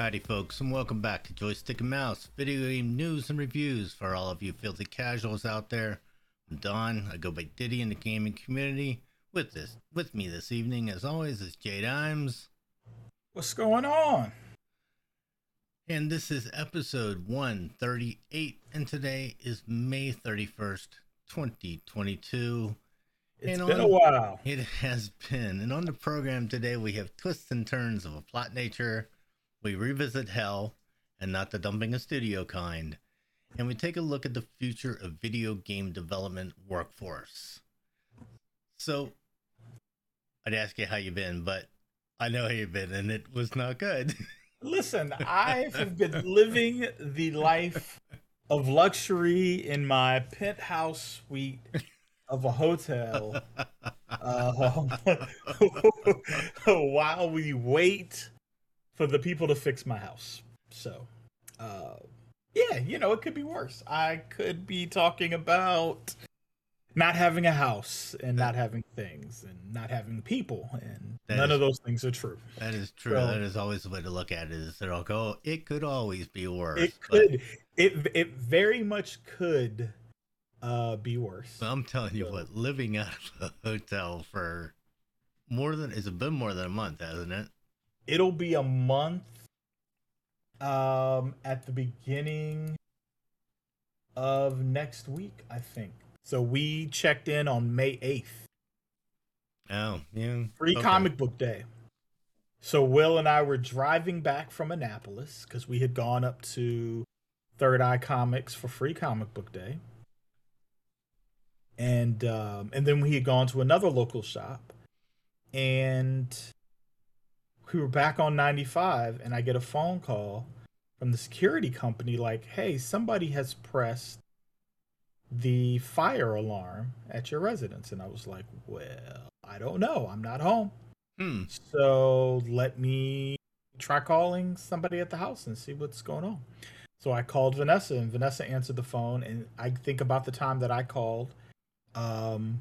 Howdy, folks, and welcome back to Joystick and Mouse video game news and reviews for all of you filthy casuals out there. I'm Don. I go by Diddy in the gaming community. With this, with me this evening, as always, is Jay Dimes, What's going on? and this is episode 138. And today is May 31st, 2022. It's And been a while. It has been. And on the program today, we have twists and turns of a plot nature. We revisit hell, and not the dumping a studio kind. And we take a look at the future of video game development workforce. So, I'd ask you how you've been, but I know how you've been, and it was not good. Listen, I have been living the life of luxury in my penthouse suite of a hotel uh, while we wait for the people to fix my house. So, uh, yeah, you know, it could be worse. I could be talking about not having a house and not having things and not having people, and That none is- of those things are true. that is true. Well- that is always the way to look at it. Is that I'll go? It could always be worse. It but- could. It it very much could uh be worse. I'm telling you So- what, living out of a hotel for more than it's been more than a month, hasn't it? It'll be a month um at the beginning of next week, I think. So we checked in on May 8th, Oh, yeah. free okay. comic book day. So Will and I were driving back from Annapolis because we had gone up to Third Eye Comics for free comic book day. And um, and then we had gone to another local shop and we were back on 95 and I get a phone call from the security company like, "Hey, somebody has pressed the fire alarm at your residence." And I was like, "Well, I don't know. I'm not home." Hmm. So let me try calling somebody at the house and see what's going on. So I called Vanessa, and Vanessa answered the phone. And I think about the time that I called, um,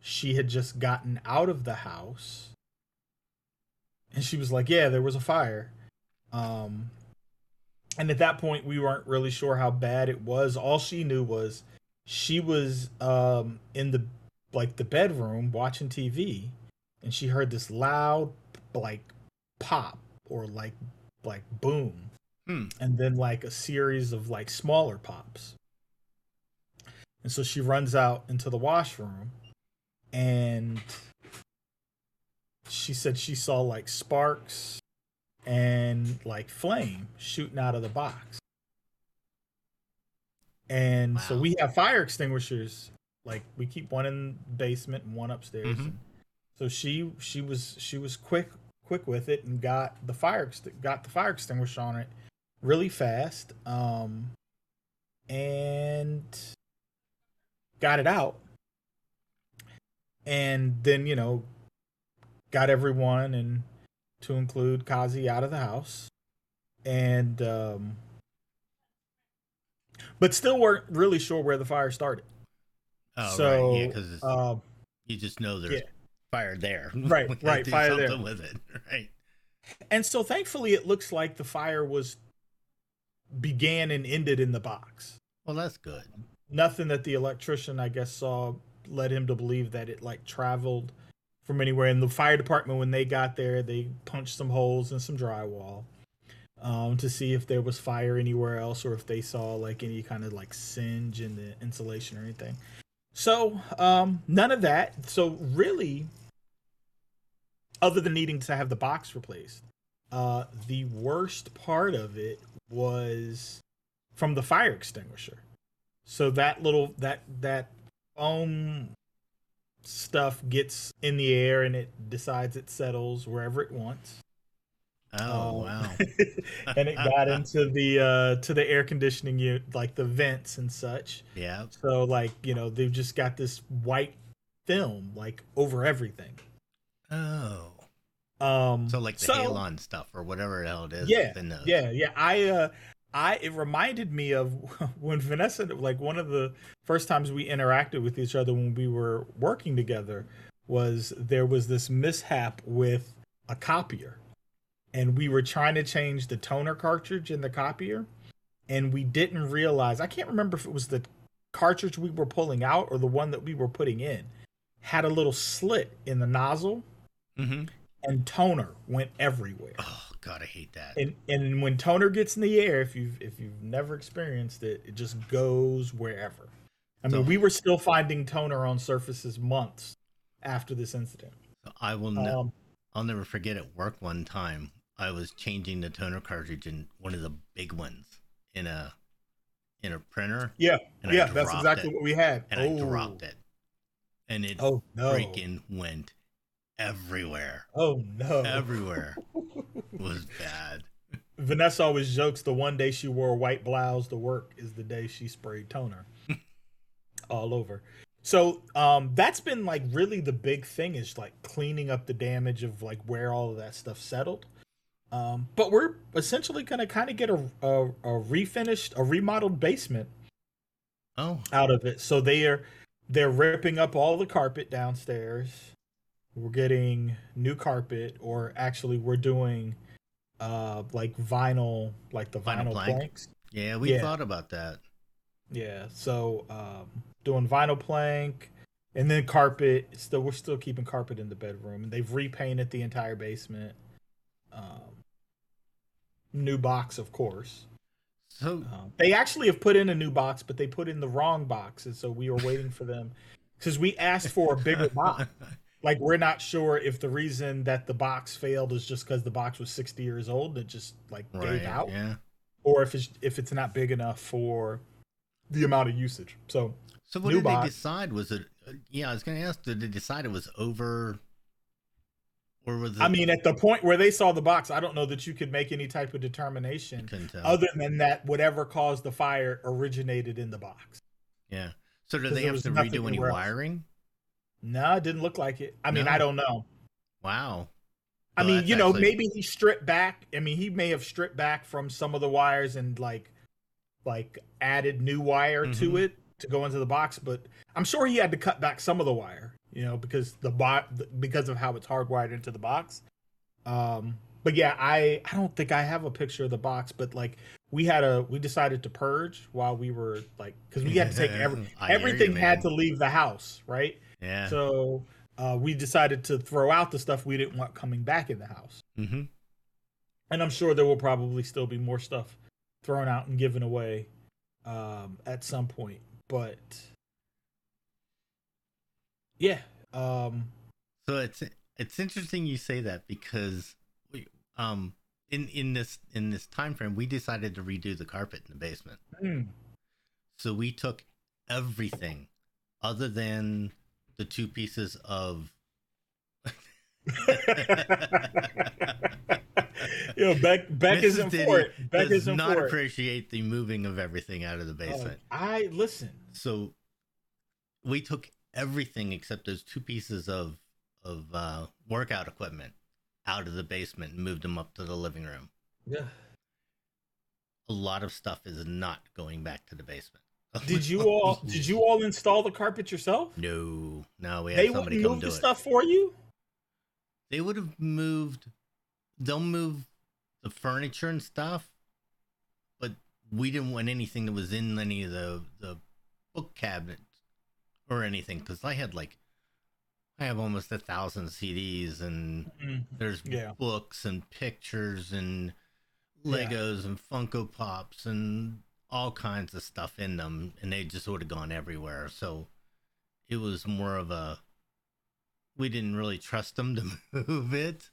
she had just gotten out of the house, and she was like, "Yeah, there was a fire." Um, and at that point, we weren't really sure how bad it was. All she knew was she was um in the like the bedroom watching TV and she heard this loud like pop or like like boom Hmm. and then like a series of like smaller pops and so she runs out into the washroom and she said she saw like sparks and like flame shooting out of the box. And so we have fire extinguishers. Like we keep one in the basement and one upstairs. Mhm. so she she was she was quick quick with it and got the fire got the fire extinguisher on it really fast um and got it out. And then you know got everyone and to include Kazi out of the house and um but still weren't really sure where the fire started Oh, so right. Yeah, because um you just know there's yeah. fire there. Right, right, fire there. something with it. Right. And so thankfully it looks like the fire was began and ended in the box. Well, that's good. Nothing that the electrician I guess saw led him to believe that it like traveled from anywhere. And the fire department when they got there, they punched some holes in some drywall um to see if there was fire anywhere else or if they saw like any kind of like singe in the insulation or anything. So, um none of that. So really other than needing to have the box replaced. Uh, the worst part of it was from the fire extinguisher. So that little that that foam stuff gets in the air and it decides it settles wherever it wants. Oh, Um, wow. and it got into the uh to the air conditioning unit, like the vents and such. Yeah. So like you know they've just got this white film like over everything. Oh. Um, So, like the Halon stuff or whatever the hell it is. yeah, yeah, yeah. I, uh, I, it reminded me of when Vanessa, like one of the first times we interacted with each other when we were working together, was there was this mishap with a copier, and we were trying to change the toner cartridge in the copier, and we didn't realize. I can't remember if it was the cartridge we were pulling out or the one that we were putting in had a little slit in the nozzle, Mm-hmm. and toner went everywhere. Oh God, I hate that. And and when toner gets in the air, if you've if you've never experienced it, it just goes wherever. I mean, So- we were still finding toner on surfaces months after this incident. I will. Ne- Um, I'll never forget at work one time. I was changing the toner cartridge in one of the big ones in a in a printer, yeah, yeah, that's exactly it. what we had. and I dropped it, and it Oh no! freaking went everywhere. Oh no! Everywhere was bad. Vanessa always jokes the one day she wore a white blouse to work is the day she sprayed toner all over. So um that's been like really the big thing is like cleaning up the damage of like where all of that stuff settled. Um but we're essentially gonna kind of get a, a a refinished, a remodeled basement Oh, out of it. So they are they're ripping up all the carpet downstairs. We're getting new carpet, or actually we're doing uh like vinyl, like the Vinyl vinyl, plank? planks. yeah, we Yeah. thought about that. Yeah. So um doing vinyl plank and then carpet. Still we're still keeping carpet in the bedroom. And they've repainted the entire basement. Um new box, of course. So Um, they actually have put in a new box, but they put in the wrong box, and so we were waiting for them because we asked for a bigger box. Like we're not sure if the reason that the box failed is just because the box was 60 years old and it just like right? gave out, Yeah. or if it's if it's not big enough for the amount of usage. So So what did box. they decide? Was it? uh, Yeah, I was going to ask. Did they decide it was over, or was it? I mean, at the point where they saw the box, I don't know that you could make any type of determination other than that whatever caused the fire originated in the box. yeah. So 'Cause they have to redo any wiring else. No, it didn't look like it. I mean, No. I don't know. Wow. I mean, you know, actually- maybe he stripped back. I mean, he may have stripped back from some of the wires and like, like added new wire to Mhm. it to go into the box. But I'm sure he had to cut back some of the wire, you know, because the bot because of how it's hardwired into the box. Um, but yeah, I I don't think I have a picture of the box, but like we had a we decided to purge while we were like because we had to take every you, everything had to leave the house, right? Yeah. So uh, we decided to throw out the stuff we didn't want coming back in the house. hmm And I'm sure there will probably still be more stuff thrown out and given away um, at some point. But yeah, um, So it's it's interesting you say that because we um in in this in this time frame we decided to redo the carpet in the basement. hmm, So we took everything other than the two pieces of yeah, Beck Beck Mrs. isn't Diddy for it. Beck does isn't not for it. appreciate the moving of everything out of the Oh, basement. I listen. So we took everything except those two pieces of of uh, workout equipment out of the basement and moved them up to the living room. Yeah. A lot of stuff is not going back to the basement. Did you all did you all install the carpet yourself? No, no, we had They somebody come move do the it. stuff for you. They would have moved. They'll move the furniture and stuff, but we didn't want anything that was in any of the the book cabinets or anything because I had like I have almost a thousand CDs and mm-hmm. there's Yeah. books and pictures and Yeah. Legos and Funko Pops and all kinds of stuff in them, and they just would have gone everywhere. So it was more of a we didn't really trust them to move it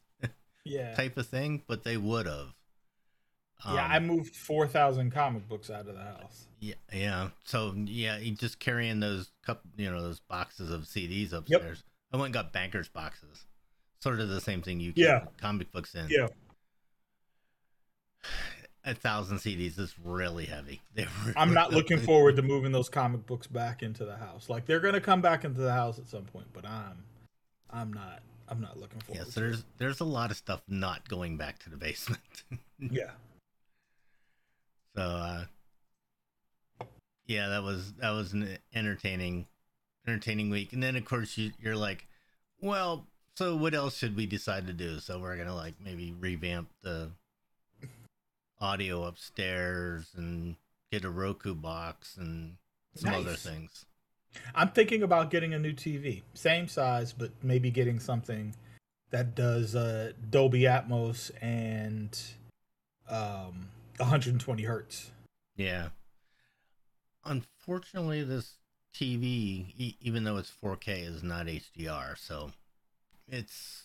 Yeah. type of thing, but they would have. yeah, I um, moved four thousand comic books out of the house. Yeah, yeah. So yeah, you just carrying those cup, you know, those boxes of CDs upstairs. I went and got bankers boxes, sort of the same thing you Yeah. comic books in. Yeah. A thousand CDs is really heavy. They I'm not really- looking forward to moving those comic books back into the house. Like they're gonna come back into the house at some point, but I'm I'm not I'm not looking forward. Yeah, so to there's there's a lot of stuff not going back to the basement. yeah. So uh yeah, that was that was an entertaining entertaining week. And then of course you you're like, well, So what else should we decide to do? So we're gonna like maybe revamp the audio upstairs and get a Roku box and some other things. I'm thinking about getting a new TV, same size, but maybe getting something that does uh, Dolby Atmos and um, 120 hertz. Yeah. Unfortunately, this TV, e- even though it's 4K, is not HDR. So it's.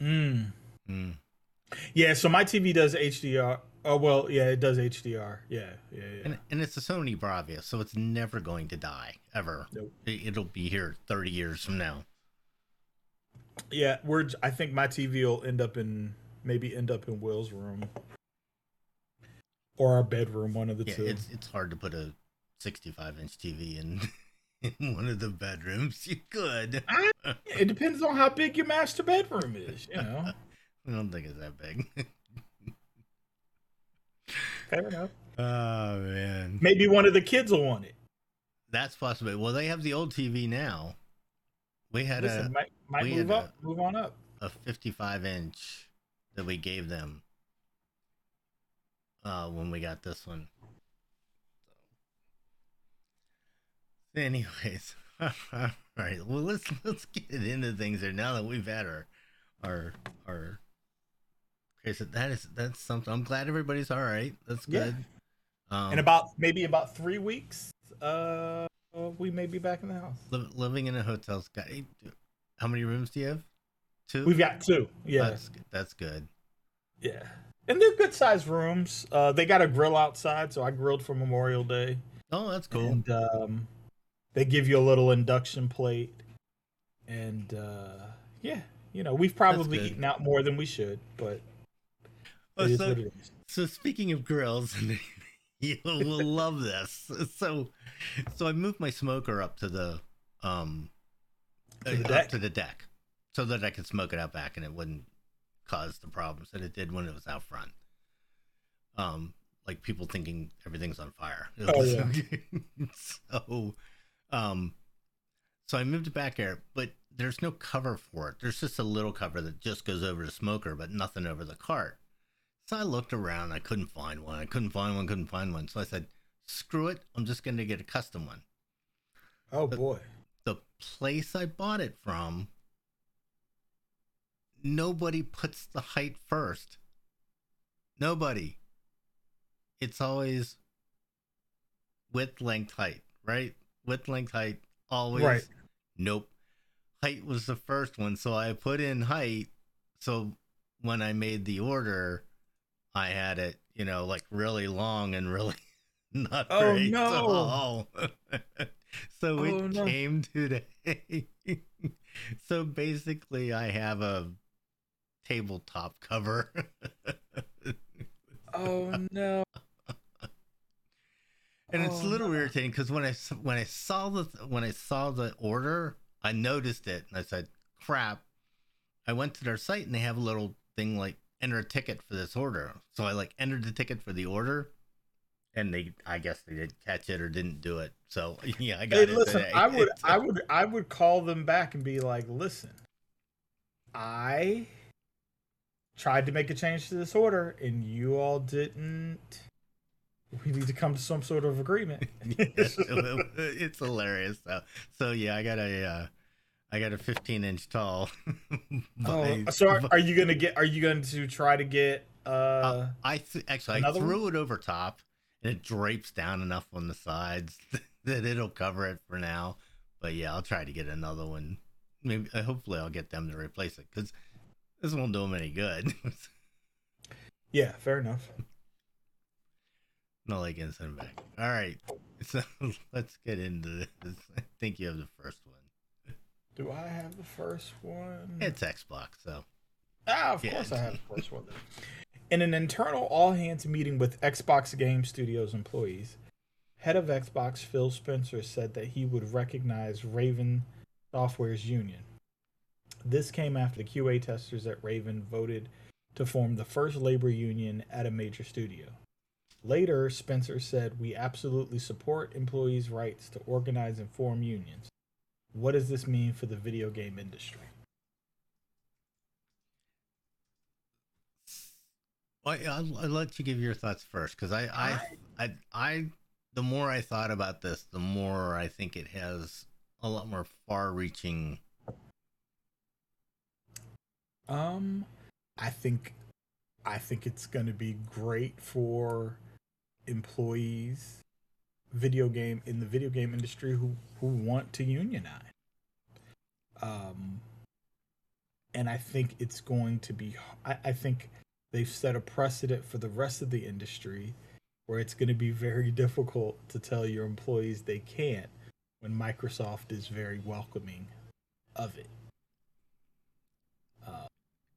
Mm. Mm, Yeah, so my TV does HDR. Oh well, yeah, it does HDR. Yeah, yeah, yeah. and, and it's a Sony Bravia, so it's never going to die ever. Nope. It, it'll be here 30 years from now. Yeah, we're. I think my TV will end up in maybe end up in Will's room or our bedroom, one of the Yeah, two. it's it's hard to put a 65 inch TV in in one of the bedrooms. You could. It depends on how big your master bedroom is. You know, I don't think it's that big. fair enough. oh man, Maybe one of the kids will want it. that's possible. Well, they have the old TV now. We had Listen, might might we move up, move on up. a a 55 inch that we gave them uh, when we got this one. Anyways, all right. Well, let's let's get into things here now that we've had our our our. Okay, so that is that's something. I'm glad everybody's all right. That's Yeah. good. Um, In about maybe about three weeks, uh, we may be back in the house. li- living in a hotel's got. How many rooms do you have? Two. We've got two. Yeah, That's that's good. yeah, and they're good sized rooms. Uh, they got a grill outside, so I grilled for Memorial Day. Oh, that's cool. And um, they give you a little induction plate, and uh, yeah, you know we've probably eaten out more than we should, but Oh, so- what it is. So speaking of grills, you will love this. So, so I moved my smoker up to the um To the uh, deck? up to the deck, so that I could smoke it out back and it wouldn't cause the problems that it did when it was out front. Um, like people thinking everything's on fire. Oh, yeah. so, um, so I moved it back there, but there's no cover for it. There's just a little cover that just goes over the smoker, but nothing over the cart. So I looked around. I couldn't find one. I couldn't find one. Couldn't find one. So I said, "Screw it! I'm just going to get a custom one." Oh boy, The place I bought it from, nobody puts the height first. Nobody. It's always width, length, height, right? Width, length, height, always. Right. Nope. Height was the first one, so I put in height. So when I made the order, I had it, you know, like really long and really not Oh, very no. tall. so Oh, it no. came today. so basically, I have a tabletop cover. oh no. and it's a Oh, little no. irritating because when I when I saw the when I saw the order, I noticed it and I said, "Crap!" I went to their site and they have a little thing like enter a ticket for this order. So I like entered the ticket for the order, and they I guess they didn't catch it or didn't do it. So yeah, I got Hey, it listen, today. I would, I would, I would call them back and be like, "Listen, I tried to make a change to this order, and you all didn't. We need to come to some sort of agreement." it's hilarious though. So yeah, I got a uh, I got a 15 inch tall. oh, so are, are you gonna get? Are you going to try to get? Uh, Uh, I th- actually I threw it over top, and it drapes down enough on the sides that it'll cover it for now. But yeah, I'll try to get another one. Maybe uh, hopefully I'll get them to replace it because this won't do them any good. yeah, fair enough. Not like instant back. All right, so let's get into this. I think you have the first one. Do I have the first one? It's Xbox, so Ah, of Yeah. course I have the first one. In an internal all hands meeting with Xbox Game Studios employees, head of Xbox Phil Spencer said that he would recognize Raven Software's union. This came after the QA testers at Raven voted to form the first labor union at a major studio. Later, Spencer said, We absolutely support employees' rights to organize and form unions what does this mean for the video game industry? I'll, I'll let you give your thoughts first because I, I, I, I, the more I thought about this, the more I think it has a lot more far-reaching. Um, I think, I think it's going to be great for employees video game in the video game industry who who want to unionize. Um, and I think it's going to be. I, I think they've set a precedent for the rest of the industry where it's going to be very difficult to tell your employees they can't when Microsoft is very welcoming of it. Uh,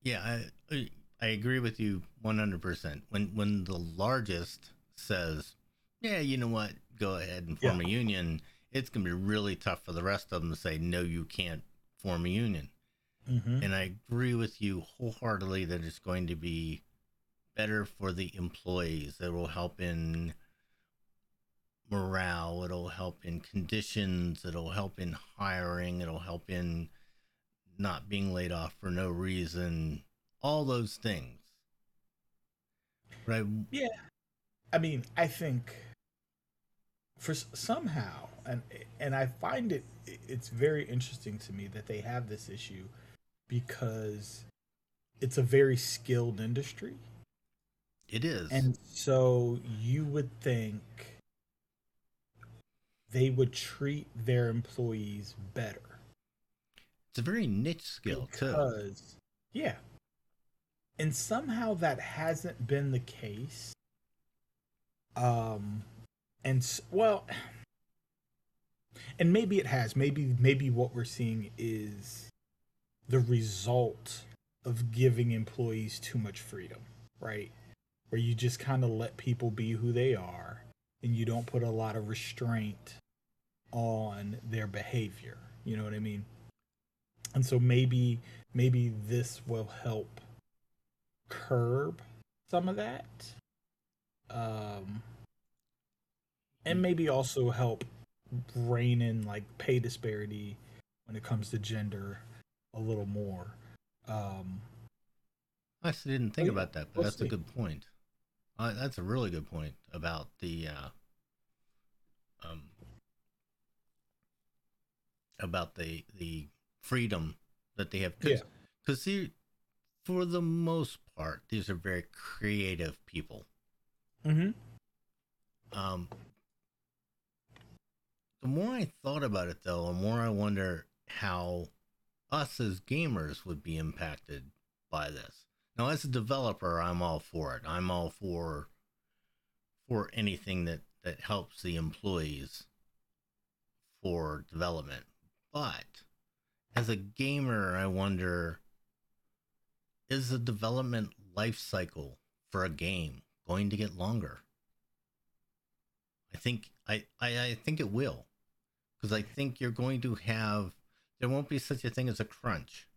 yeah, I I agree with you 100%. When when the largest says, "Yeah, you know what? Go ahead and form yeah. a union." It's going to be really tough for the rest of them to say, "No, you can't form a union." Mm-hmm. And I agree with you wholeheartedly that it's going to be better for the employees. It will help in morale, it'll help in conditions, it'll help in hiring, it'll help in not being laid off for no reason, all those things. Right? Yeah. I mean, I think for somehow and and I find it it's very interesting to me that they have this issue because it's a very skilled industry. It is. And so you would think they would treat their employees better. It's a very niche skill because, too. Yeah. And somehow that hasn't been the case. Um and well and maybe it has. Maybe maybe what we're seeing is the result of giving employees too much freedom, right? Where you just kind of let people be who they are and you don't put a lot of restraint on their behavior. You know what I mean? And so maybe maybe this will help curb some of that. Um and maybe also help rein in like pay disparity when it comes to gender a little more. Um, I actually didn't think about that, but that's see. a good point. Uh, that's a really good point about the uh, um, about the the freedom that they have. Cause, yeah. Because see, for the most part, these are very creative people. Mm-hmm. Um, the more I thought about it, though, the more I wonder how us as gamers would be impacted by this. Now, as a developer, I'm all for it. I'm all for for anything that that helps the employees for development. But as a gamer, I wonder is the development life cycle for a game going to get longer? I think I, I, I think it will. Because I think you're going to have there won't be such a thing as a crunch.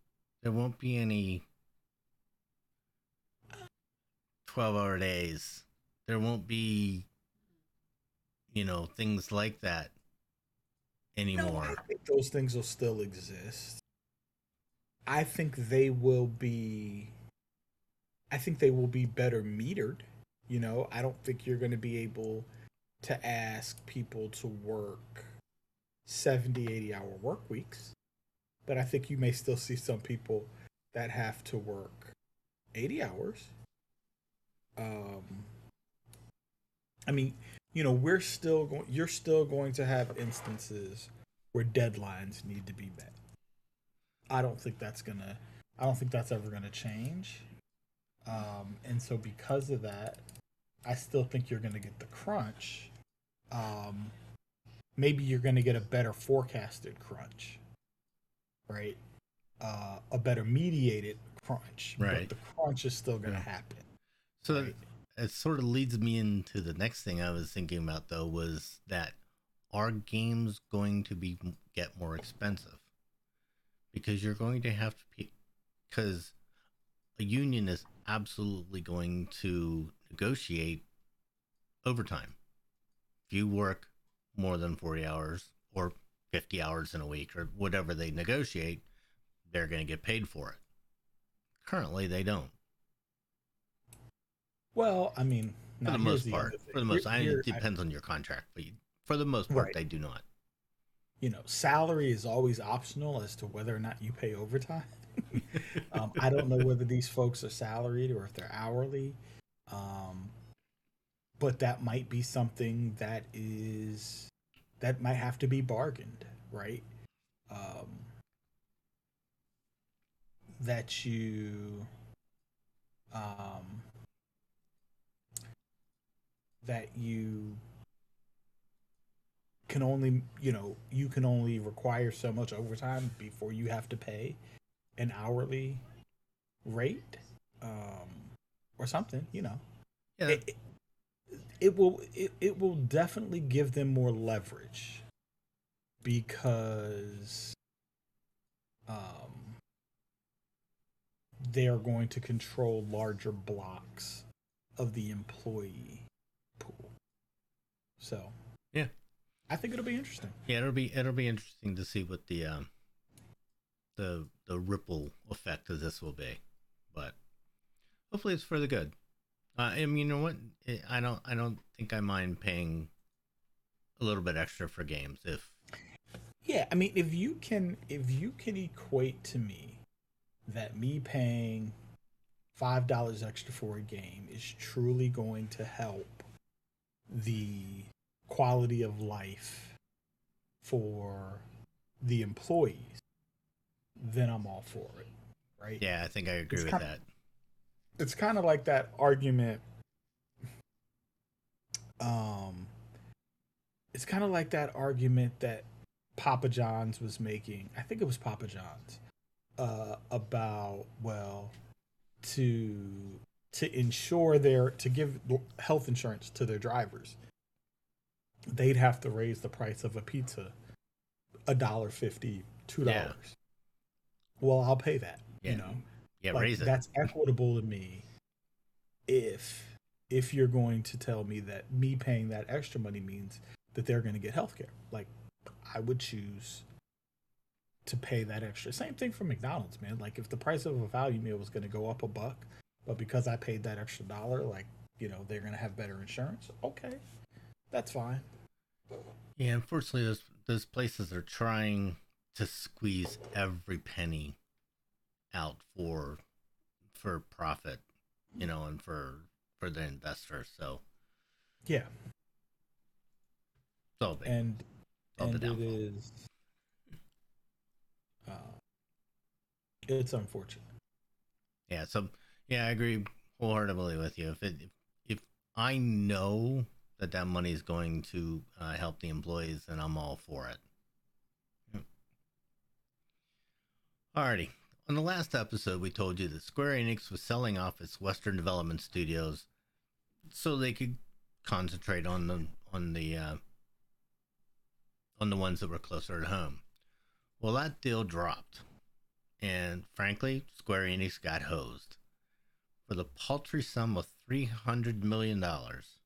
There won't be any 12 hour days. There won't be, you know, things like that anymore. No, I think those things will still exist. I think they will be, I think they will be better metered. You know, I don't think you're going to be able to ask people to work 70, 80 hour work weeks but I think you may still see some people that have to work 80 hours. Um, I mean, you know, we're still going, you're still going to have instances where deadlines need to be met. I don't think that's gonna, I don't think that's ever gonna change. Um, and so because of that, I still think you're gonna get the crunch. Um, maybe you're gonna get a better forecasted crunch right? Uh, a better mediated crunch, right? But the crunch is still going to yeah. happen. So right? it sort of leads me into the next thing I was thinking about though was that are games going to be get more expensive because you're going to have to because a union is absolutely going to negotiate overtime. If you work more than 40 hours or 50 hours in a week or whatever they negotiate, they're going to get paid for it. Currently, they don't. Well, I mean, for the most part. For the most, here, I mean, it depends I, on your contract, but for the most part, right. they do not. You know, salary is always optional as to whether or not you pay overtime. um, I don't know whether these folks are salaried or if they're hourly, um, but that might be something that is that might have to be bargained, right? Um, that you um, that you can only you know you can only require so much overtime before you have to pay an hourly rate um, or something you know yeah. it, it, will it, it will definitely give them more leverage because um, they're going to control larger blocks of the employee pool. So yeah, I think it'll be interesting. Yeah, it'll be it'll be interesting to see what the um, the the ripple effect of this will be, but hopefully it's for the good. Uh, I mean, you know what? I don't I don't think I mind paying a little bit extra for games if. Yeah, I mean, if you can if you can equate to me that me paying five dollars extra for a game is truly going to help the quality of life for the employees, then I'm all for it. Right? Yeah, I think I agree it's with that. It's kind of like that argument. Um, it's kind of like that argument that Papa John's was making. I think it was Papa John's uh, about well, to to ensure their to give health insurance to their drivers they'd have to raise the price of a pizza a dollar fifty, two dollars. Yeah. Well, I'll pay that. Yeah. You know, yeah, like, raise it. That's equitable to me. If if you're going to tell me that me paying that extra money means that they're going to get health care, like I would choose to pay that extra. Same thing for McDonald's, man. Like if the price of a value meal was going to go up a buck, but because I paid that extra dollar, like you know they're going to have better insurance. Okay, that's fine. Yeah, unfortunately, those those places are trying to squeeze every penny out for for profit, you know, and for for the investor. So, yeah. So and and it is. Uh, it's unfortunate. Yeah. So yeah, I agree wholeheartedly with you. If it if I know that that money is going to uh, help the employees, and I'm all for it. Alrighty. On the last episode, we told you that Square Enix was selling off its Western development studios so they could concentrate on the on the uh, on the ones that were closer to home. Well, that deal dropped, and frankly, Square Enix got hosed for the paltry sum of three hundred million dollars.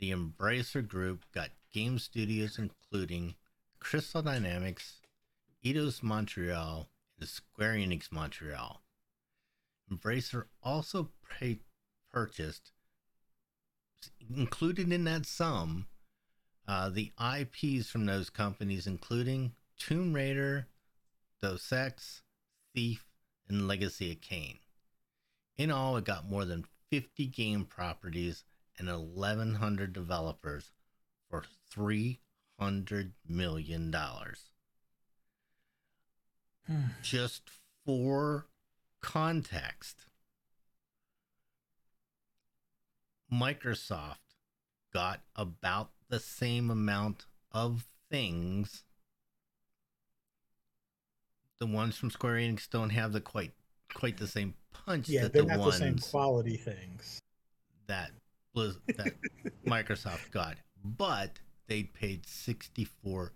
The Embracer Group got game studios including Crystal Dynamics, Eidos Montreal, and Square Enix Montreal. Embracer also paid, purchased, included in that sum, uh, the IPs from those companies, including Tomb Raider, Deus Ex, Thief, and Legacy of Kain. In all, it got more than 50 game properties and 1,100 developers for $300 million. Just for context, Microsoft got about the same amount of things. The ones from Square Enix don't have the quite quite the same punch. Yeah, they're the not the same quality things. That that Microsoft got, but they paid sixty-four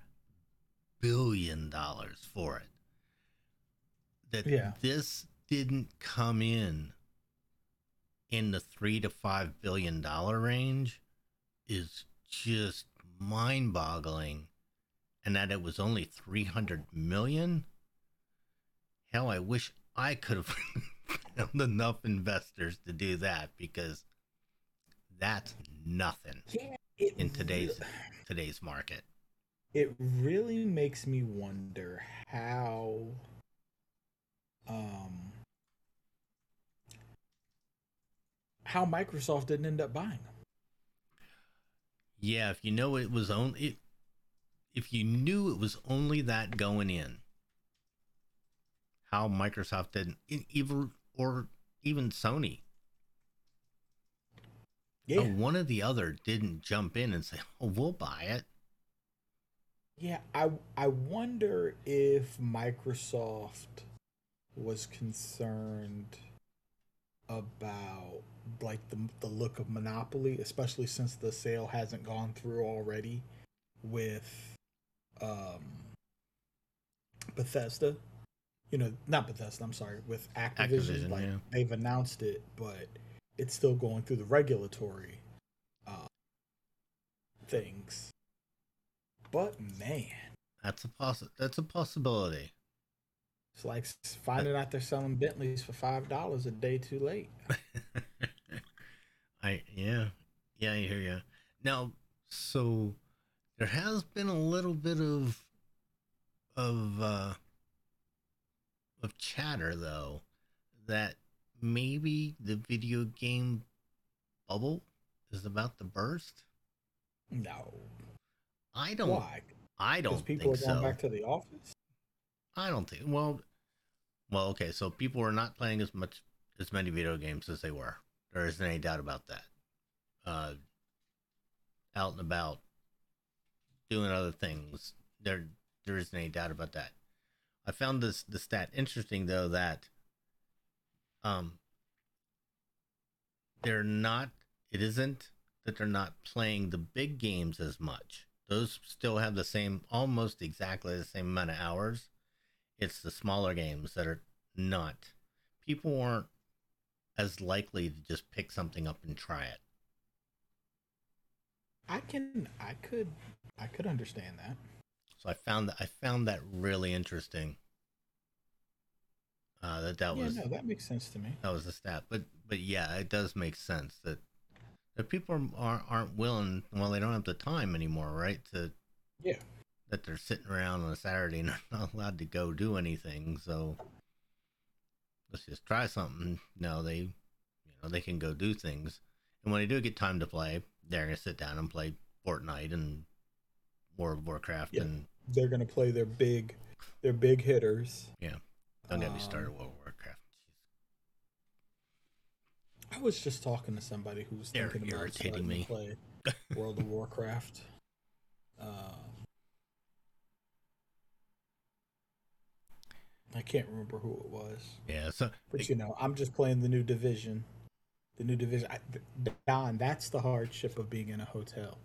billion dollars for it. That yeah. this didn't come in in the three to five billion dollar range is just mind-boggling, and that it was only three hundred million. Hell, I wish I could have found enough investors to do that because That's nothing Yeah, in today's today's market. it really makes me wonder how um how Microsoft didn't end up buying them. Yeah, if you know it was only if you knew it was only that going in, how Microsoft didn't even or even Sony, Yeah. one or the other didn't jump in and say, "Oh, we'll buy it." Yeah, I I wonder if Microsoft was concerned about like the the look of monopoly, especially since the sale hasn't gone through already with um Bethesda. You know, not Bethesda, I'm sorry, with Activision. Activision, like yeah. they've announced it, but it's still going through the regulatory uh things. But man, That's a poss- That's a possibility. It's like finding out they're selling Bentleys for five dollars a day too late. I yeah yeah I hear you. Now, so there has been a little bit of of uh of chatter though that maybe the video game bubble is about to burst. No, I don't. why? I don't people think are going so. back to the office. I don't think. Well, well, okay. So people are not playing as much as many video games as they were. There isn't any doubt about that. Uh, out and about, doing other things. There, there isn't any doubt about that. I found this the stat interesting though that, um, they're not. It isn't that they're not playing the big games as much. Those still have the same, almost exactly the same amount of hours. It's the smaller games that are not. People aren't as likely to just pick something up and try it. I can, I could, I could understand that. So I found that I found that really interesting. Uh, that that yeah, was no, that makes sense to me. that was the stat, but but yeah, it does make sense that that people are, aren't aren't willing. Well, they don't have the time anymore, right? To Yeah, that they're sitting around on a Saturday and not allowed to go do anything. So let's just try something. No, they, you know, they can go do things. And when they do get time to play, they're gonna sit down and play Fortnite and World of Warcraft Yeah. and they're gonna play their big, their big hitters. yeah. Don't get me Um, started World of Warcraft. I was just talking to somebody who was They're thinking about irritating me. to play World of Warcraft. Um, I can't remember who it was, Yeah. So but you know, I'm just playing the new division. The new division, I, Don. That's the hardship of being in a hotel.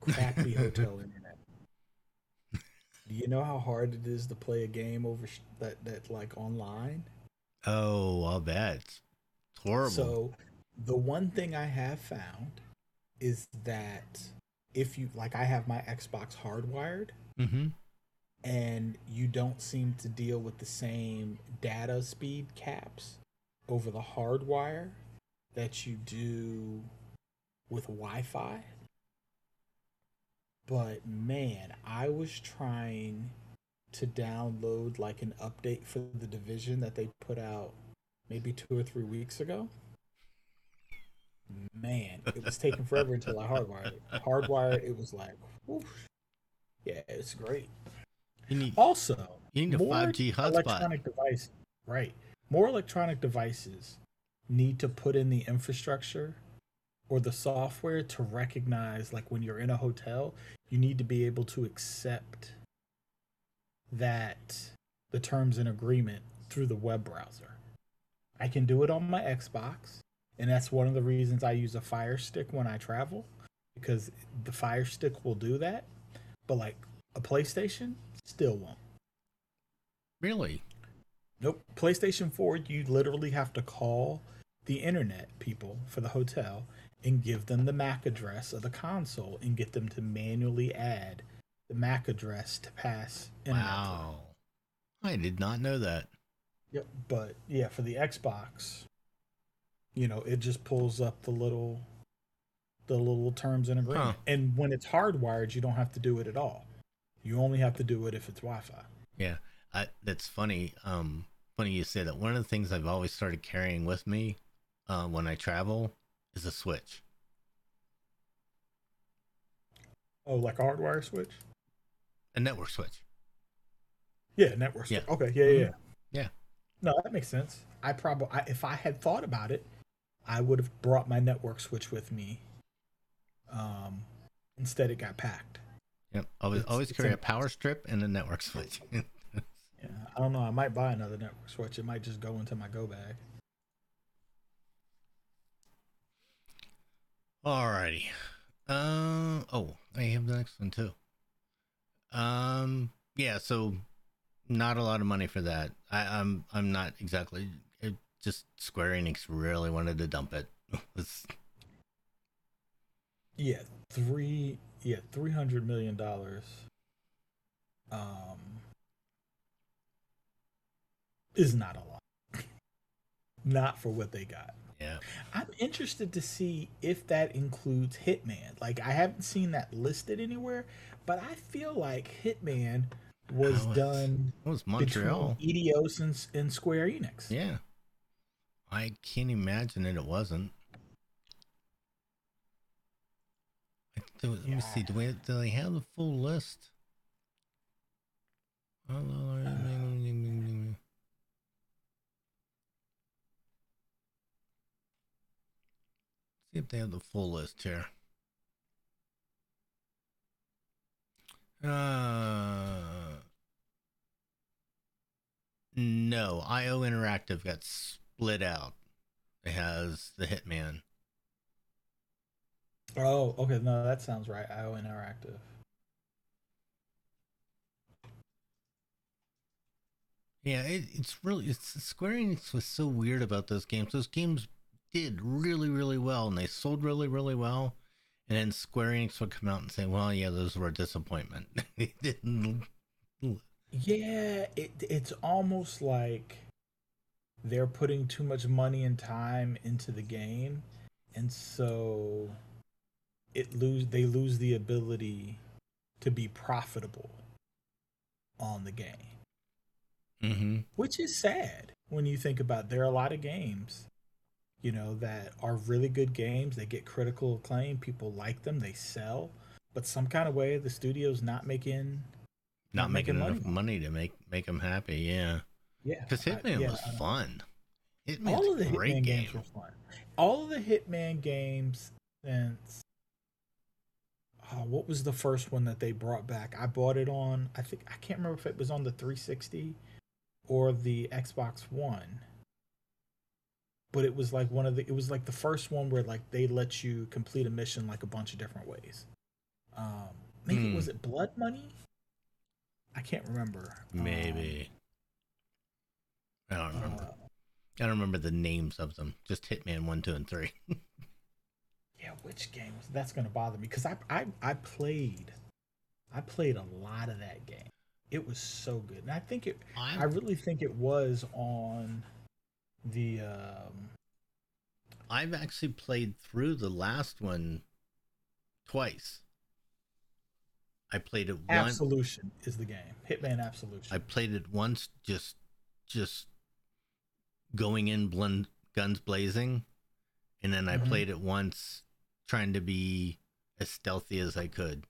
Crappy hotel internet. Do you know how hard it is to play a game over sh- that that like online? oh, I'll bet it's horrible. So, the one thing I have found is that if you like, I have my Xbox hardwired, mm-hmm. And you don't seem to deal with the same data speed caps over the hardwire that you do with Wi-Fi. But man, I was trying to download like an update for the division that they put out maybe two or three weeks ago. Man, it was taking forever until I hardwired it. Hardwired, it was like, whoosh. yeah, it's great. You need Also, you need a more five G hotspot. electronic device, right? More electronic devices need to put in the infrastructure or the software to recognize, like when you're in a hotel, you need to be able to accept that the terms and agreement through the web browser. I can do it on my Xbox, and that's one of the reasons I use a Fire Stick when I travel because the Fire Stick will do that, but like a PlayStation still won't. Really? Nope. PlayStation 4, you literally have to call the internet people for the hotel and give them the MAC address of the console and get them to manually add the MAC address to pass through. Wow. I did not know that. Yep. But yeah, for the Xbox, you know, it just pulls up the little the little terms and agreement. Huh. And when it's hardwired, you don't have to do it at all. You only have to do it if it's Wi-Fi. Yeah, I, that's funny. Um, funny you say that. One of the things I've always started carrying with me uh, when I travel is a switch. Oh, like a hardwire switch? A network switch. Yeah, network switch. Okay, yeah, yeah, Mhm. yeah. Yeah. No, that makes sense. I probably, I, if I had thought about it, I would have brought my network switch with me. Um, instead, it got packed. Yep. Always, It's- always it's carry a- power strip and a network switch. Yeah, I don't know. I might buy another network switch. It might just go into my go bag. Alrighty. Um. Oh, I have the next one too. Um. Yeah. So, not a lot of money for that. I, I'm. I'm not exactly. It just Square Enix really wanted to dump it. Yeah, three. Yeah, three hundred million dollars. Um, is not a lot. not for what they got. yeah. I'm interested to see if that includes Hitman. Like I haven't seen that listed anywhere, but I feel like Hitman was done It was Montreal. between Eidos and, and Square Enix. Yeah. I can't imagine that it wasn't. Do- Let me see. Do we? Do they have the full list? Uh. Mm, mm, mm, see if they have the full list here. Uh, no, IO Interactive got split out. It has the Hitman. Oh, okay. No, that sounds right. IO Interactive. Yeah, it, it's really it's Square Enix was so weird about those games. Those games did really, really well, and they sold really, really well. And then Square Enix would come out and say, "Well, yeah, those were a disappointment. they didn't." Yeah, it it's almost like they're putting too much money and time into the game, and so it lose they lose the ability to be profitable on the game, Mm-hmm. which is sad when you think about. There are a lot of games, you know, that are really good games. They get critical acclaim. People like them. They sell, but some kind of way the studio's not making Not Not making, making enough money. to make make them happy. Yeah, yeah because I- Hitman yeah, was fun. Hitman's all of the great Hitman game. games were fun. All of the Hitman games since uh, what was the first one that they brought back? I bought it on, I think, I can't remember if it was on the 360 or the Xbox One. But it was like one of the, it was like the first one where like they let you complete a mission like a bunch of different ways. Um, maybe hmm. was it Blood Money? I can't remember. Maybe. Um, I don't remember. Uh, I don't remember the names of them. Just Hitman 1, 2, and 3. man, which game was that's gonna bother me? Because I, I I played, I played a lot of that game. It was so good, and I think it. I'm... i really think it was on the. Um... I've actually played through the last one twice. I played it once. Absolution is the game. Hitman Absolution. I played it once, just, just going in blend, guns blazing, and then I mm-hmm. played it once trying to be as stealthy as I could.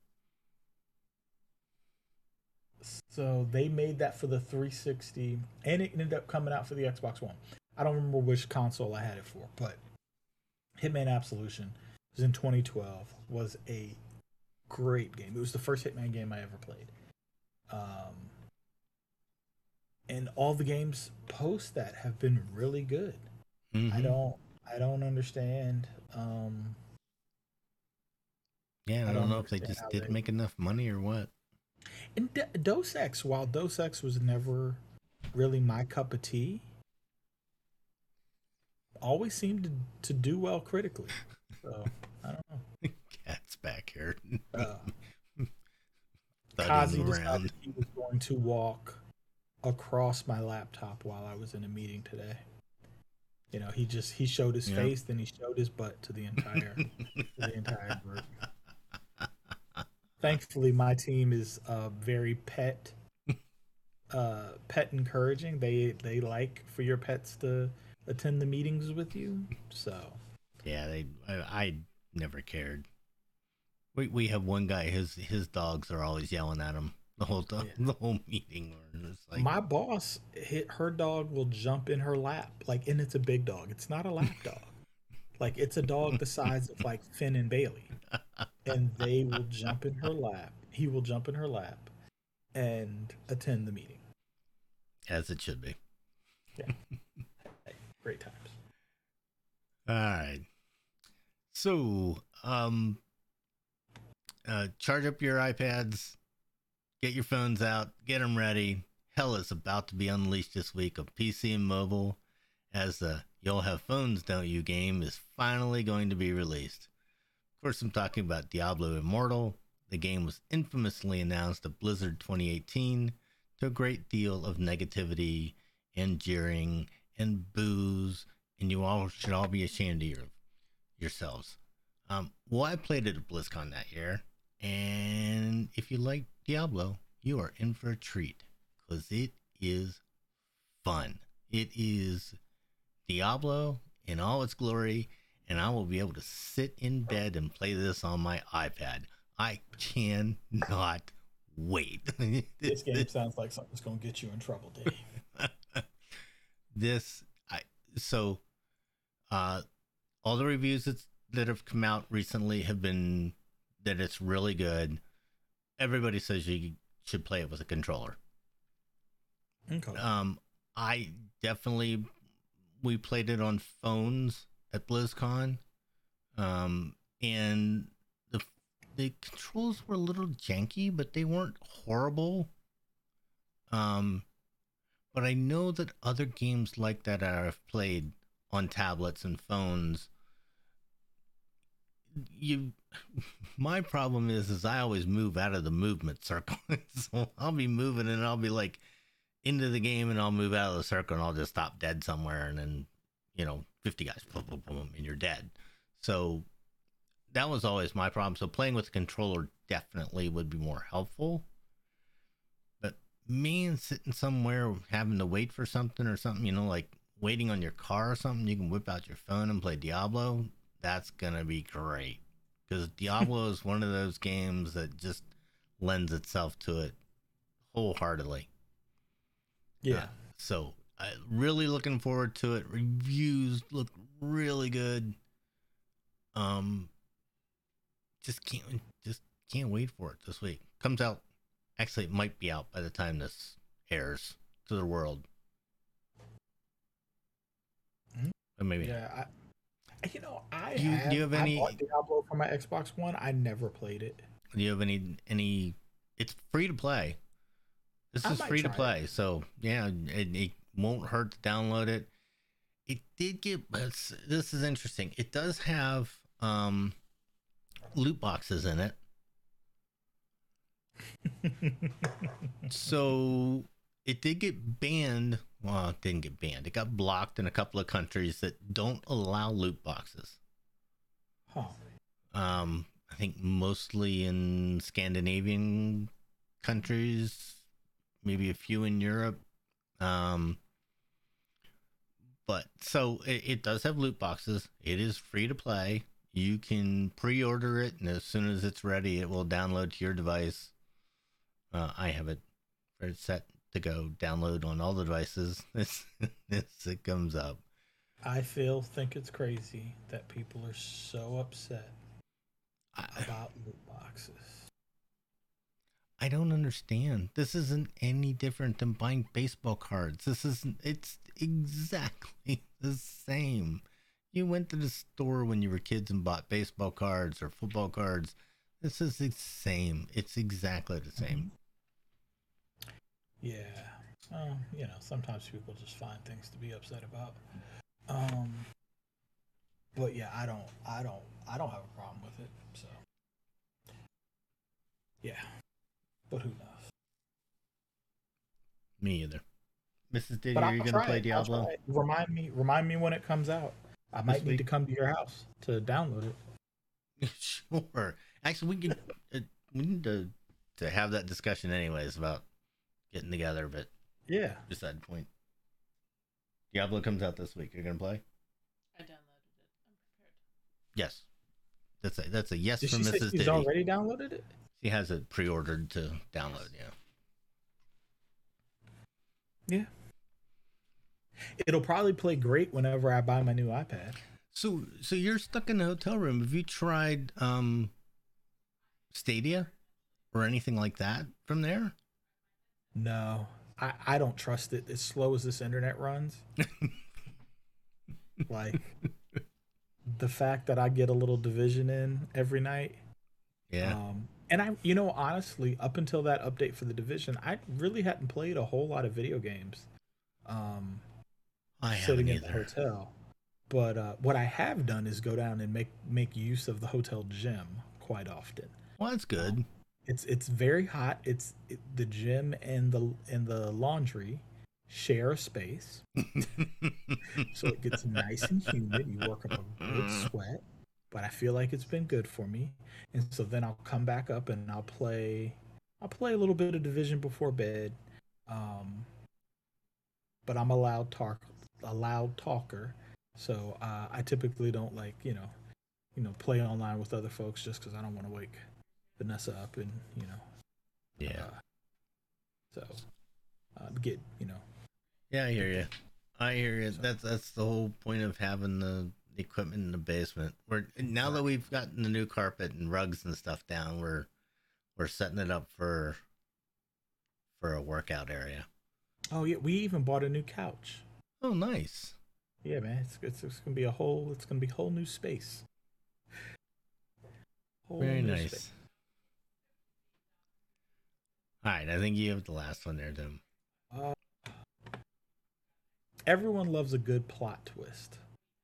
So they made that for the 360, and it ended up coming out for the Xbox One. I don't remember which console I had it for, but Hitman Absolution was in 2012. Was a great game. It was the first Hitman game I ever played. Um, and all the games post that have been really good. I Mhm. don't, I don't understand. Um, Yeah, I, I don't, know if they just didn't they- make enough money or what. And D- Deus Ex, while Deus Ex was never really my cup of tea, always seemed to, to do well critically. So I don't know. Cat's back here. Uh, Kazi decided he was going to walk across my laptop while I was in a meeting today. You know, he just he showed his Yep. face, then he showed his butt to the entire to the entire group. Thankfully, my team is uh, very pet uh, pet encouraging. They they like for your pets to attend the meetings with you. So Yeah, they. I, I never cared. We we have one guy. His his dogs are always yelling at him the whole time, Yeah. the whole meeting. It's like, my boss, hit her dog will jump in her lap, like, and it's a big dog. It's not a lap dog. Like it's a dog the size of like Finn and Bailey, and they will jump in her lap. He will jump in her lap and attend the meeting. as it should be. Yeah. Great times. All right. So, um, uh, charge up your iPads, get your phones out, get them ready. Hell is about to be unleashed this week of PC and mobile, as the "You'll Have Phones, Don't You" game is finally going to be released. Course, I'm talking about Diablo Immortal. The game was infamously announced at Blizzard 2018 to a great deal of negativity and jeering and booze, and you all should all be ashamed of your, yourselves. Um, well, I played it at BlizzCon that year, and if you like Diablo, you are in for a treat because it is fun. It is Diablo in all its glory, and I will be able to sit in bed and play this on my iPad. I cannot wait. This game sounds like something's gonna get you in trouble, Dave. this I so uh all the reviews that's, that have come out recently have been that it's really good. Everybody says you should play it with a controller. Okay. Um I definitely we played it on phones at BlizzCon. Um and the the controls were a little janky, but they weren't horrible. Um but I know that other games like that I've played on tablets and phones you my problem is is I always move out of the movement circle. so I'll be moving and I'll be like into the game and I'll move out of the circle and I'll just stop dead somewhere and then you know 50 guys boom, boom, boom, and you're dead. So that was always my problem. So playing with the controller definitely would be more helpful. But me and sitting somewhere having to wait for something or something, you know, like waiting on your car or something, you can whip out your phone and play Diablo. That's gonna be great because Diablo is one of those games that just lends itself to it wholeheartedly. yeah. Uh, so I really looking forward to it. Reviews look really good. Um, just can't just can't wait for it this week. Comes out. Actually, it might be out by the time this airs to the world. Mhm. Or maybe. Yeah, I, you know, I Do you- do have, you have any- I bought Diablo for my Xbox One. I never played it. Do you have any any? It's free to play. This I is free to try it. play, so yeah, it, it won't hurt to download it. It did get. but This is interesting. It does have um, loot boxes in it, so it did get banned. Well, it didn't get banned. It got blocked in a couple of countries that don't allow loot boxes. huh. Um, I think mostly in Scandinavian countries, maybe a few in Europe. Um, but so it, it does have loot boxes. It is free to play. You can pre-order it, and as soon as it's ready, it will download to your device. Uh, I have it set to go download on all the devices as, as it comes up. I feel think it's crazy that people are so upset I, about loot boxes. I don't understand. This isn't any different than buying baseball cards. This isn't, it's exactly the same. You went to the store when you were kids and bought baseball cards or football cards. This is the same. It's exactly the same. Yeah. Um, you know, sometimes people just find things to be upset about. Um, but yeah, I don't, I don't, I don't have a problem with it. So, yeah. But who knows? Me either. Mrs. Diddy, But are you gonna play it. Diablo? Remind me. Remind me when it comes out. I might need week? to come to your house to download it. sure. Actually, we can. Uh, we need to to have that discussion anyways about getting together. But Yeah. beside the point, Diablo comes out this week. You're gonna play? I downloaded it. I'm prepared. Yes. That's a that's a yes Did from she say Mrs. she's Diddy. already downloaded it? She has it pre-ordered to download. Yeah. Yeah. It'll probably play great whenever I buy my new iPad. So so you're stuck in the hotel room. Have you tried um Stadia or anything like that from there? No, I, I don't trust it as slow as this internet runs. like the fact that I get a little division in every night. Yeah. Um, and I, you know, honestly, up until that update for the division, I really hadn't played a whole lot of video games. Um, I sitting in the hotel. But uh, what I have done is go down and make make use of the hotel gym quite often. Well, that's good. It's it's very hot. It's it, the gym and the and the laundry share a space, so it gets nice and humid. You work up a good sweat, but I feel like it's been good for me. And so then I'll come back up and I'll play. I'll play a little bit of Division before bed. Um, but I'm allowed talk, a loud talker, so uh, I typically don't like you know, you know, play online with other folks just because I don't want to wake Vanessa up and you know yeah. uh, so uh, get you know Yeah, I hear you. I hear you. That's that's the whole point of having the equipment in the basement. We're now that we've gotten the new carpet and rugs and stuff down, we're we're setting it up for for a workout area. oh yeah we even bought a new couch Oh, nice. yeah man it's, it's, it's gonna be a whole it's gonna be whole new space Whole Very new nice. space. All right, I think you have the last one there, Tim. Uh, everyone loves a good plot twist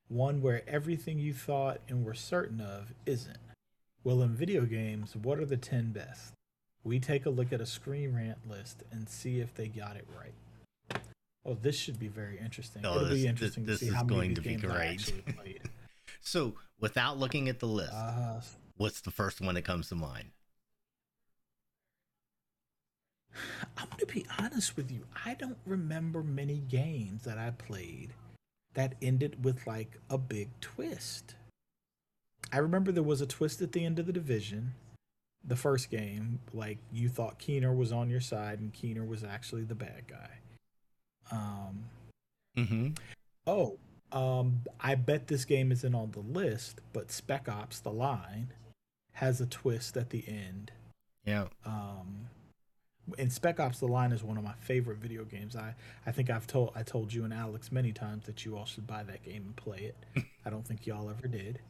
one where everything you thought and were certain of isn't well in video games what are the 10 best we take a look at a screen rant list and see if they got it right oh this should be very interesting Oh, it'll this- be interesting this to see is how many to be games I great. actually played. So, without looking at the list, Uh, what's the first one that comes to mind? I'm going to be honest with you. I don't remember many games that I played that ended with like a big twist. I remember there was a twist at the end of the division. The first game, like you thought Keener was on your side and Keener was actually the bad guy. Um, Mm-hmm. oh, um, I bet this game isn't on the list, but Spec Ops: The Line has a twist at the end Yeah. um and spec ops the line is one of my favorite video games i i think i've told i told you and alex many times that you all should buy that game and play it i don't think y'all ever did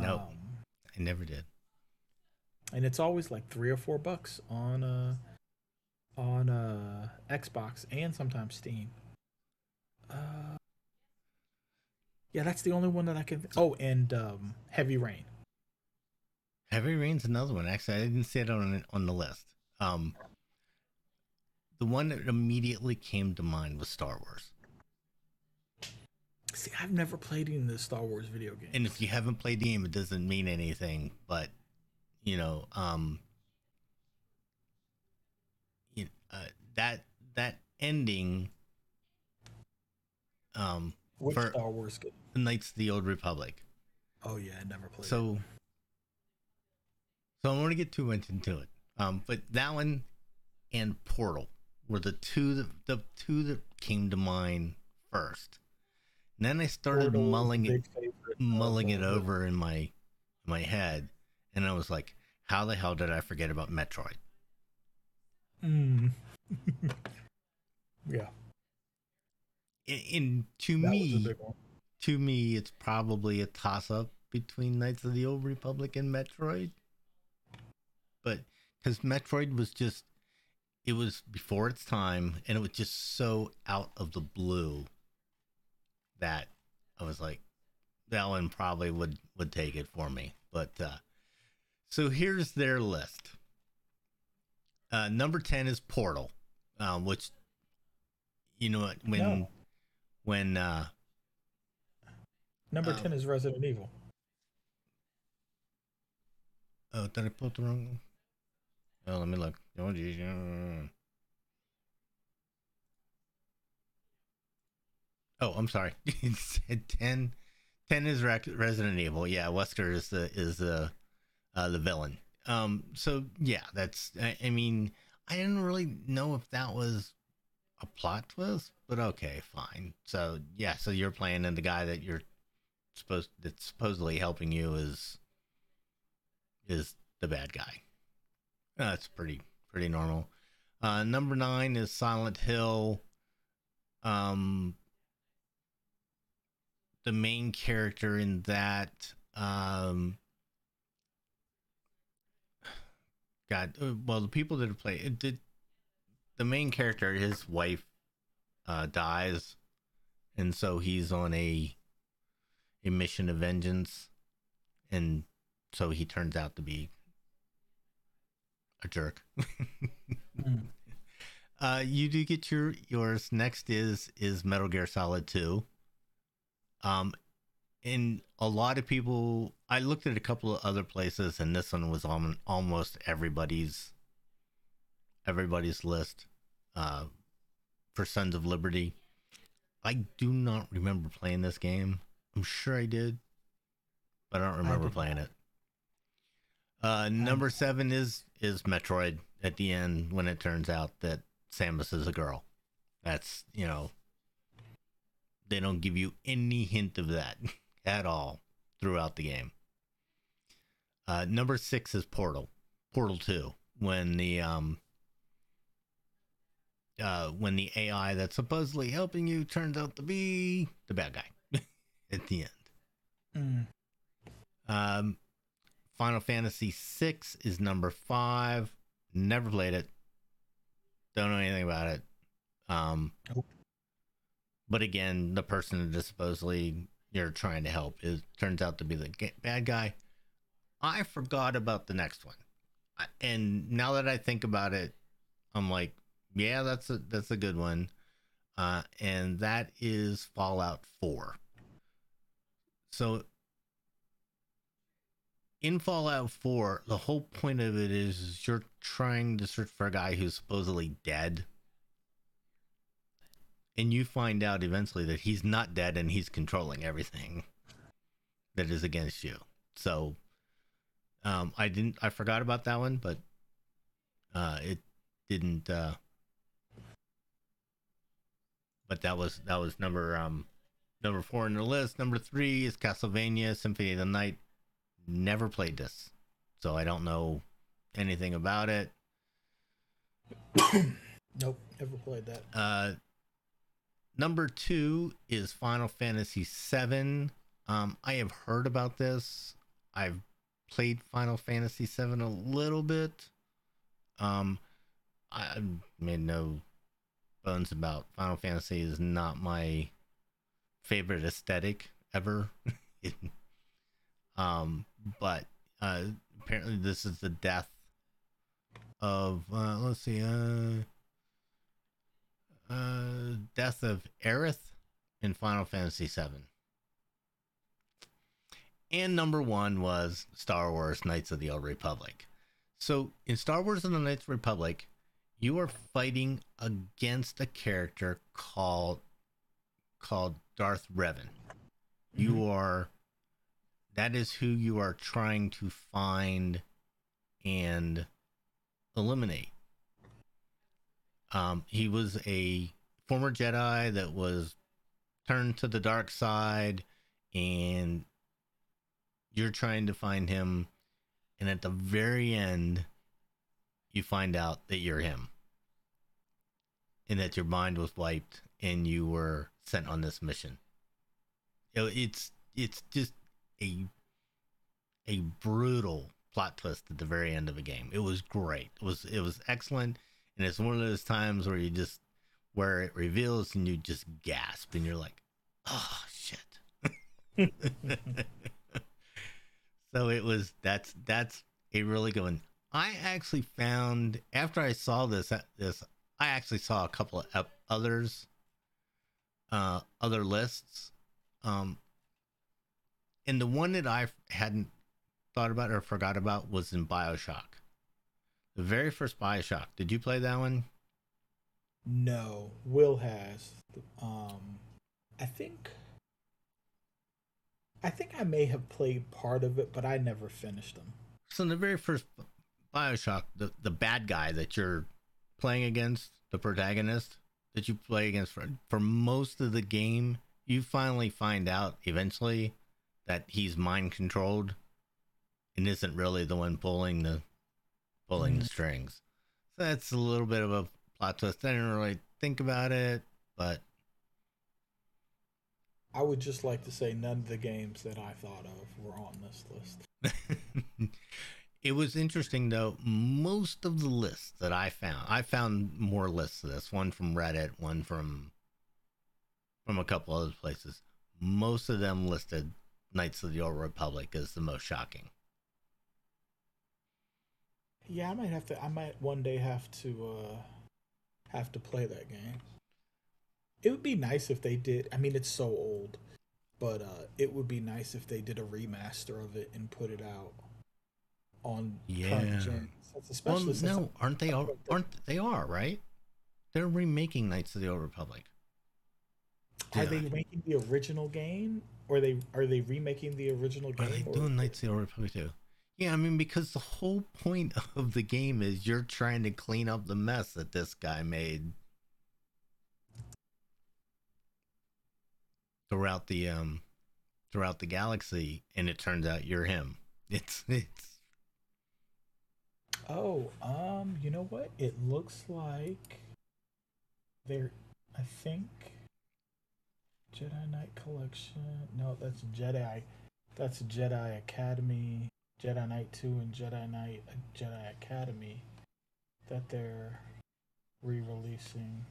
No. um, I never did. and it's always like three or four bucks on uh on uh xbox and sometimes steam uh yeah that's the only one that i can oh and um heavy rain Heavy Rain's another one. Actually, I didn't see it on on the list. Um, the one that immediately came to mind was Star Wars. see i've never played any of the star wars video games And if you haven't played the game, it doesn't mean anything. But you know, um, you, uh, that that ending, um, which for- star wars game the Knights of the Old Republic. oh yeah i never played it. So, so I don't want to get too much into it. Um, but that one and Portal were the two that the two that came to mind first. And then I started Portal, mulling it, big favorite of, mulling it over in my in my head, and I was like, "How the hell did I forget about Metroid?" Mm. yeah, And, to that me, to me, it's probably a toss up between Knights of the Old Republic and Metroid. But because Metroid was just, it was before its time and it was just so out of the blue that I was like, that one probably would, would take it for me. But, uh, so here's their list. Uh, number 10 is Portal, um, which you know what when No. when uh Number Um, ten is Resident Evil. oh did I put the wrong oh let me look. Oh geez oh I'm sorry. It said 10 10 is Rec- Resident Evil. Yeah Wesker is the is the uh the villain. Um so yeah that's I, I mean I didn't really know if that was a plot twist but okay fine so yeah so you're playing and the guy that you're supposed that's supposedly helping you is is the bad guy. That's pretty pretty normal. Uh, number nine is Silent Hill. Um, the main character in that, um, God, uh, well, the people that play it did. The main character, his wife, uh, dies, and so he's on a a mission of vengeance, and so he turns out to be a jerk. Mm. uh, you do get your yours. Next is is Metal Gear Solid Two. Um, and a lot of people, I looked at a couple of other places, and this one was on almost everybody's everybody's list. Uh, for Sons of Liberty. I do not remember playing this game. I'm sure I did, but I don't remember did playing it. Uh, number seven is is Metroid at the end when it turns out that Samus is a girl. That's you know they don't give you any hint of that at all throughout the game. Uh, number six is Portal, Portal Two, when the um uh when the AI that's supposedly helping you turns out to be the bad guy at the end. Mm. Um, Final Fantasy VI is number five. Never played it. Don't know anything about it. Um, Nope. but again, the person that is supposedly you're trying to help is turns out to be the bad guy. I forgot about the next one, I- and now that I think about it, I'm like, yeah, that's a that's a good one, uh, and that is Fallout Four. So in Fallout 4, the whole point of it is, is you're trying to search for a guy who's supposedly dead. And you find out eventually that he's not dead and he's controlling everything that is against you. So um I didn't I forgot about that one, but uh it didn't uh but that was that was number um number 4 in the list. Number 3 is Castlevania Symphony of the Night never played this, so I don't know anything about it. Nope, never played that. Uh, number two is Final Fantasy VII. Um, I have heard about this. I've played Final Fantasy VII a little bit. Um, I made no bones about Final Fantasy is not my favorite aesthetic ever. um, but uh, apparently this is the death of uh, let's see, uh, uh, death of Aerith in Final Fantasy VII. And number one was Star Wars Knights of the Old Republic. So in Star Wars and the Knights of the Republic, you are fighting against a character called called Darth Revan. You are that is who you are trying to find and eliminate. Um, he was a former Jedi that was turned to the dark side, and you're trying to find him. And at the very end, you find out that you're him, and that your mind was wiped, and you were sent on this mission. It's it's just a a brutal plot twist at the very end of a game. It was great. It was it was excellent, and it's one of those times where you just where it reveals and you just gasp and you're like, oh shit. so it was that's that's a really good one. I actually found after I saw this this I actually saw a couple of others uh, other lists. Um, and the one that I hadn't thought about or forgot about was in Bioshock. The very first Bioshock. Did you play that one? No, Will has. Um, I think. I think I may have played part of it, but I never finished them. So in the very first Bioshock, the the bad guy that you're playing against, the protagonist that you play against for for most of the game, you finally find out eventually that he's mind controlled and isn't really the one pulling the pulling the Mhm. strings. So that's a little bit of a plot twist. I didn't really think about it, but I would just like to say none of the games that I thought of were on this list. it was interesting though. Most of the lists that I found, I found more lists of this. One from Reddit, one from from a couple other places. Most of them listed Knights of the Old Republic as the most shocking. Yeah, I might have to. I might one day have to uh have to play that game. It would be nice if they did. I mean, it's so old, but uh it would be nice if they did a remaster of it and put it out on Yeah. current gens. That's Well, no, aren't they? All, aren't they are right? They're remaking Knights of the Old Republic. are they making the original game, or are they are they remaking the original game? Are they doing Knights of the Old Republic too? Yeah, I mean because the whole point of the game is you're trying to clean up the mess that this guy made throughout the um throughout the galaxy, and it turns out you're him. It's it's Oh, um, you know what? It looks like they're I think Jedi Knight Collection. No, that's Jedi. That's Jedi Academy, Jedi Knight 2 and Jedi Knight uh, Jedi Academy that they're re-releasing.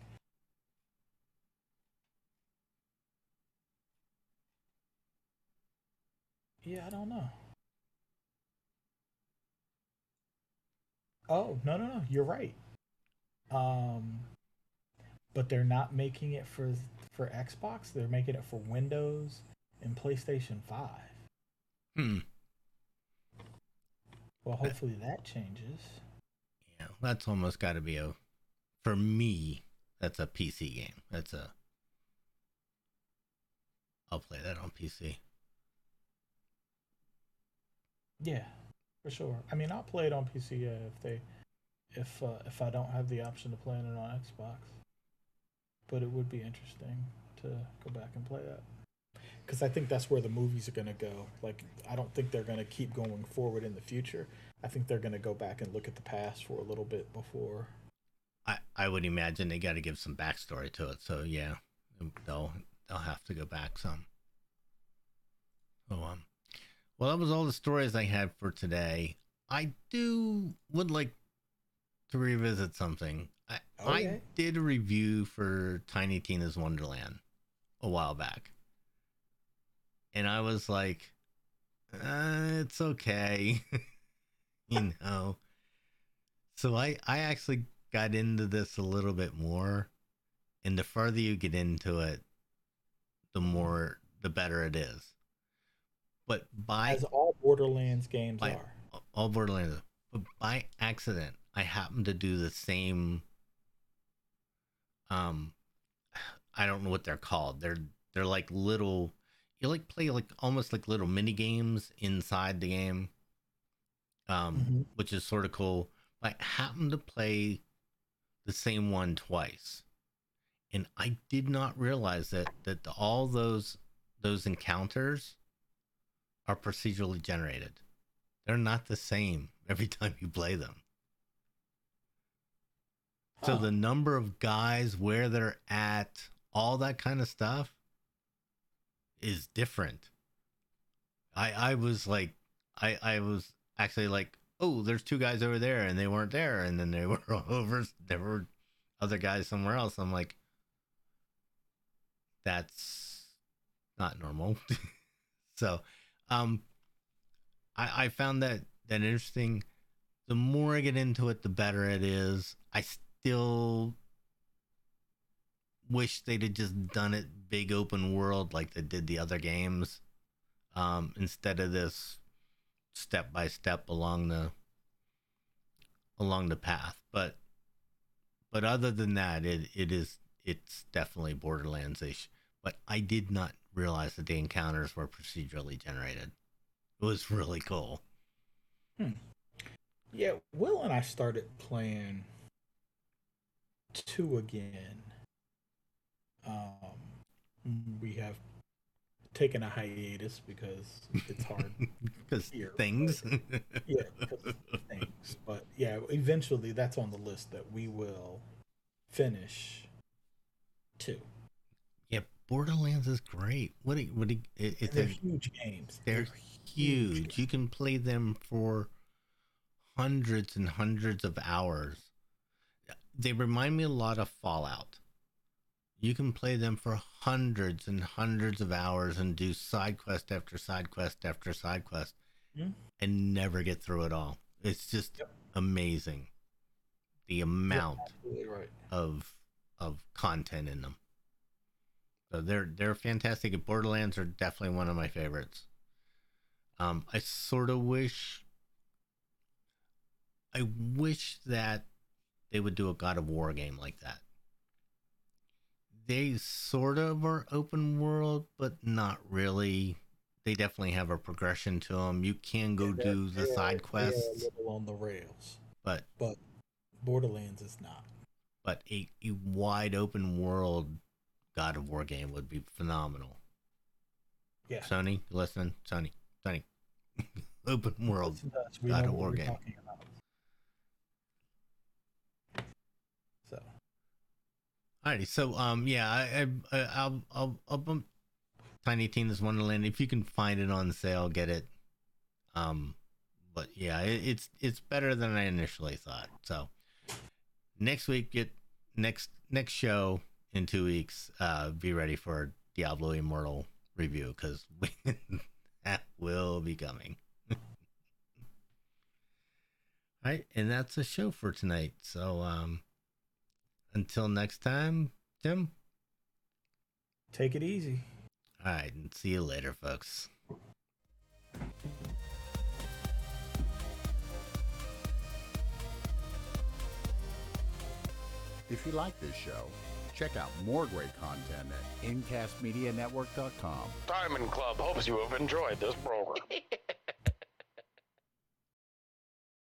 Yeah, I don't know. Oh, no, no, no. You're right. Um, but they're not making it for for Xbox. They're making it for Windows and PlayStation 5. hmm. Well, hopefully that changes. Yeah, that's almost got to be a for me. That's a PC game. That's a. I'll play that on PC. Yeah, for sure. I mean, I'll play it on PC yeah, if they if uh, if I don't have the option to play it on Xbox. But it would be interesting to go back and play that. Because I think that's where the movies are going to go. Like, I don't think they're going to keep going forward in the future. I think they're going to go back and look at the past for a little bit before. I, I would imagine they got to give some backstory to it. So yeah, they'll they'll have to go back some. Oh um, well that was all the stories I had for today. I do would like to revisit something. I, I did a review for Tiny Tina's Wonderland a while back, and I was like, uh, "It's okay," you know. So I I actually got into this a little bit more, and the further you get into it, the more the better it is. But by As all Borderlands games By- are. all Borderlands, but by accident, I happened to do the same. Um, I don't know what they're called. They're they're like little. You like play like almost like little mini games inside the game. Um, Mhm. which is sort of cool. But I happened to play the same one twice, and I did not realize that that all those those encounters are procedurally generated. They're not the same every time you play them. So the number of guys, where they're at, all that kind of stuff is different. I I was like I I was actually like, "Oh, there's two guys over there and they weren't there and then they were over there were other guys somewhere else." I'm like that's not normal. so, um I I found that that interesting. The more I get into it, the better it is. I still wish they'd have just done it big open world like they did the other games, um, instead of this step by step along the along the path. But but other than that, it it is it's definitely Borderlands ish. But I did not realize that the encounters were procedurally generated. It was really cool. Yeah, Will and I started playing two again. Um, we have taken a hiatus because it's hard. Because things. yeah, because things. But yeah, eventually that's on the list that we will finish two. yeah, Borderlands is great. What? A, what? A, it, it's they're a, huge games. they're huge huge. You can play them for hundreds and hundreds of hours. They remind me a lot of Fallout. You can play them for hundreds and hundreds of hours and do side quest after side quest after side quest Mhm. and never get through it all. It's just Yep. amazing the amount right. of of content in them. So they're they're fantastic. Borderlands are definitely one of my favorites. Um, I sort of wish, I wish that they would do a God of War game like that. They sort of are open world, but not really. They definitely have a progression to them. You can go Yeah, do the side quests, on the rails, but but Borderlands is not. but a, a wide open world God of War game would be phenomenal. Yeah. Sony, listen? Sony, Sony, open world. Listen to us, we God of War game. about. So Alrighty, so um, yeah, I, I I'll I'll I'll bump Tiny Tina's Wonderland if you can find it on sale, get it. Um, but yeah, it, it's it's better than I initially thought. So next week, get next next show in two weeks. Uh, be ready for Diablo Immortal review because that will be coming. All right, and that's a show for tonight. So um, until next time, Tim. take it easy. All right, and see you later, folks. If you like this show, check out more great content at incastmedianetwork.com. Diamond Club hopes you have enjoyed this program.